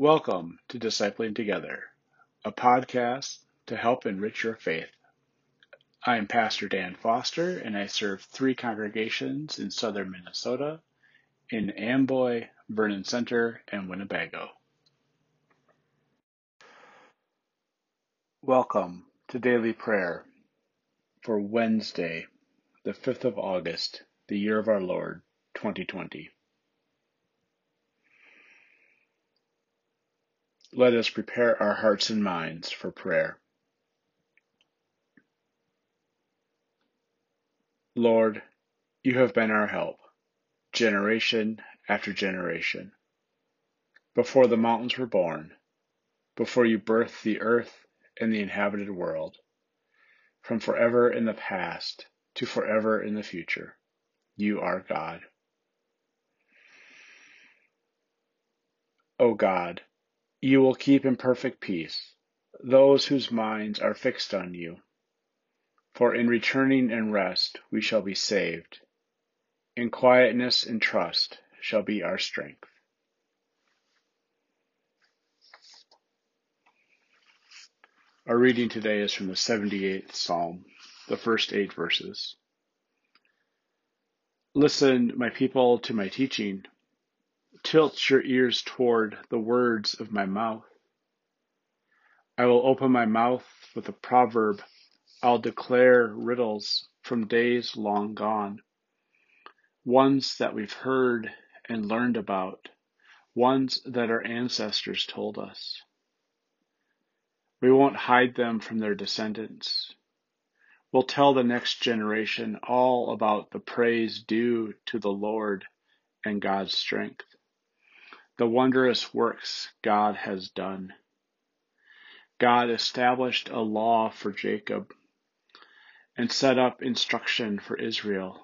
Welcome to Discipling Together, a podcast to help enrich your faith. I am Pastor Dan Foster, and I serve three congregations in southern Minnesota in Amboy, Vernon Center, and Winnebago. Welcome to Daily Prayer for Wednesday, the 5th of August, the year of our Lord, 2020. Let us prepare our hearts and minds for prayer. Lord, you have been our help, generation after generation. Before the mountains were born, before you birthed the earth and the inhabited world, from forever in the past to forever in the future, you are God. O God, you will keep in perfect peace those whose minds are fixed on you. For in returning and rest we shall be saved. In quietness and trust shall be our strength. Our reading today is from the 78th Psalm, the first eight verses. Listen, my people, to my teaching. Tilt your ears toward the words of my mouth. I will open my mouth with a proverb. I'll declare riddles from days long gone. Ones that we've heard and learned about. Ones that our ancestors told us. We won't hide them from their descendants. We'll tell the next generation all about the praise due to the Lord and God's strength the wondrous works God has done. God established a law for Jacob and set up instruction for Israel,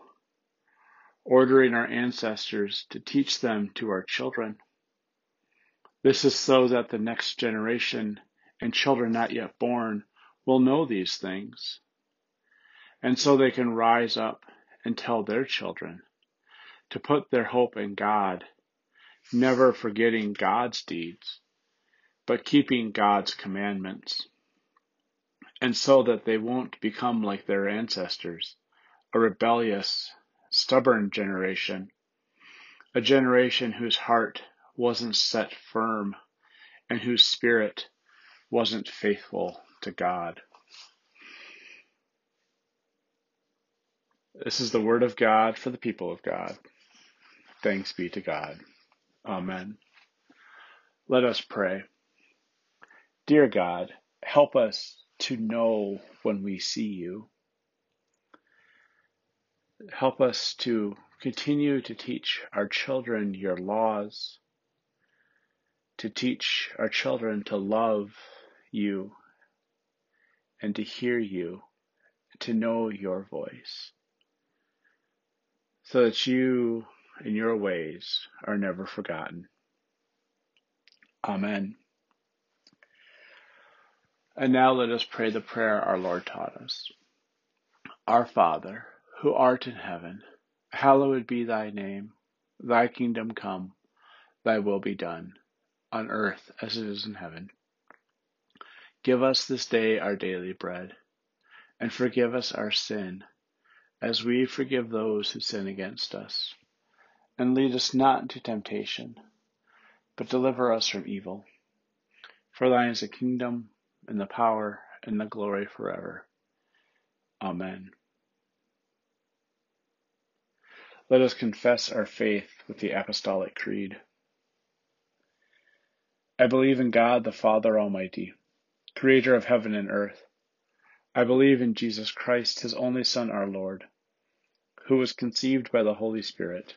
ordering our ancestors to teach them to our children. This is so that the next generation and children not yet born will know these things, and so they can rise up and tell their children to put their hope in God never forgetting God's deeds, but keeping God's commandments, and so that they won't become like their ancestors, a rebellious, stubborn generation, a generation whose heart wasn't set firm and whose spirit wasn't faithful to God. This is the word of God for the people of God. Thanks be to God. Amen. Let us pray. Dear God, help us to know when we see you. Help us to continue to teach our children your laws, to teach our children to love you and to hear you, to know your voice, so that you and your ways are never forgotten. Amen. And now let us pray the prayer our Lord taught us. Our Father, who art in heaven, hallowed be thy name. Thy kingdom come, thy will be done, on earth as it is in heaven. Give us this day our daily bread, and forgive us our sin, as we forgive those who sin against us and lead us not into temptation, but deliver us from evil. For thine is the kingdom, and the power, and the glory forever. Amen. Let us confess our faith with the Apostolic Creed. I believe in God the Father Almighty, creator of heaven and earth. I believe in Jesus Christ, his only Son, our Lord, who was conceived by the Holy Spirit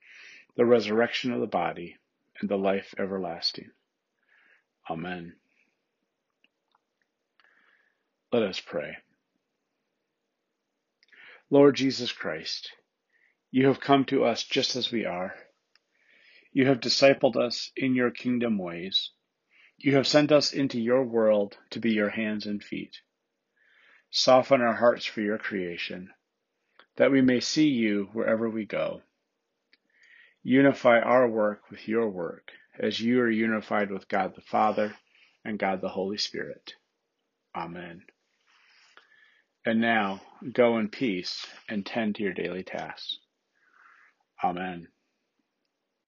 the resurrection of the body, and the life everlasting. Amen. Let us pray. Lord Jesus Christ, you have come to us just as we are. You have discipled us in your kingdom ways. You have sent us into your world to be your hands and feet. Soften our hearts for your creation, that we may see you wherever we go. Unify our work with your work, as you are unified with God the Father and God the Holy Spirit. Amen. And now, go in peace and tend to your daily tasks. Amen.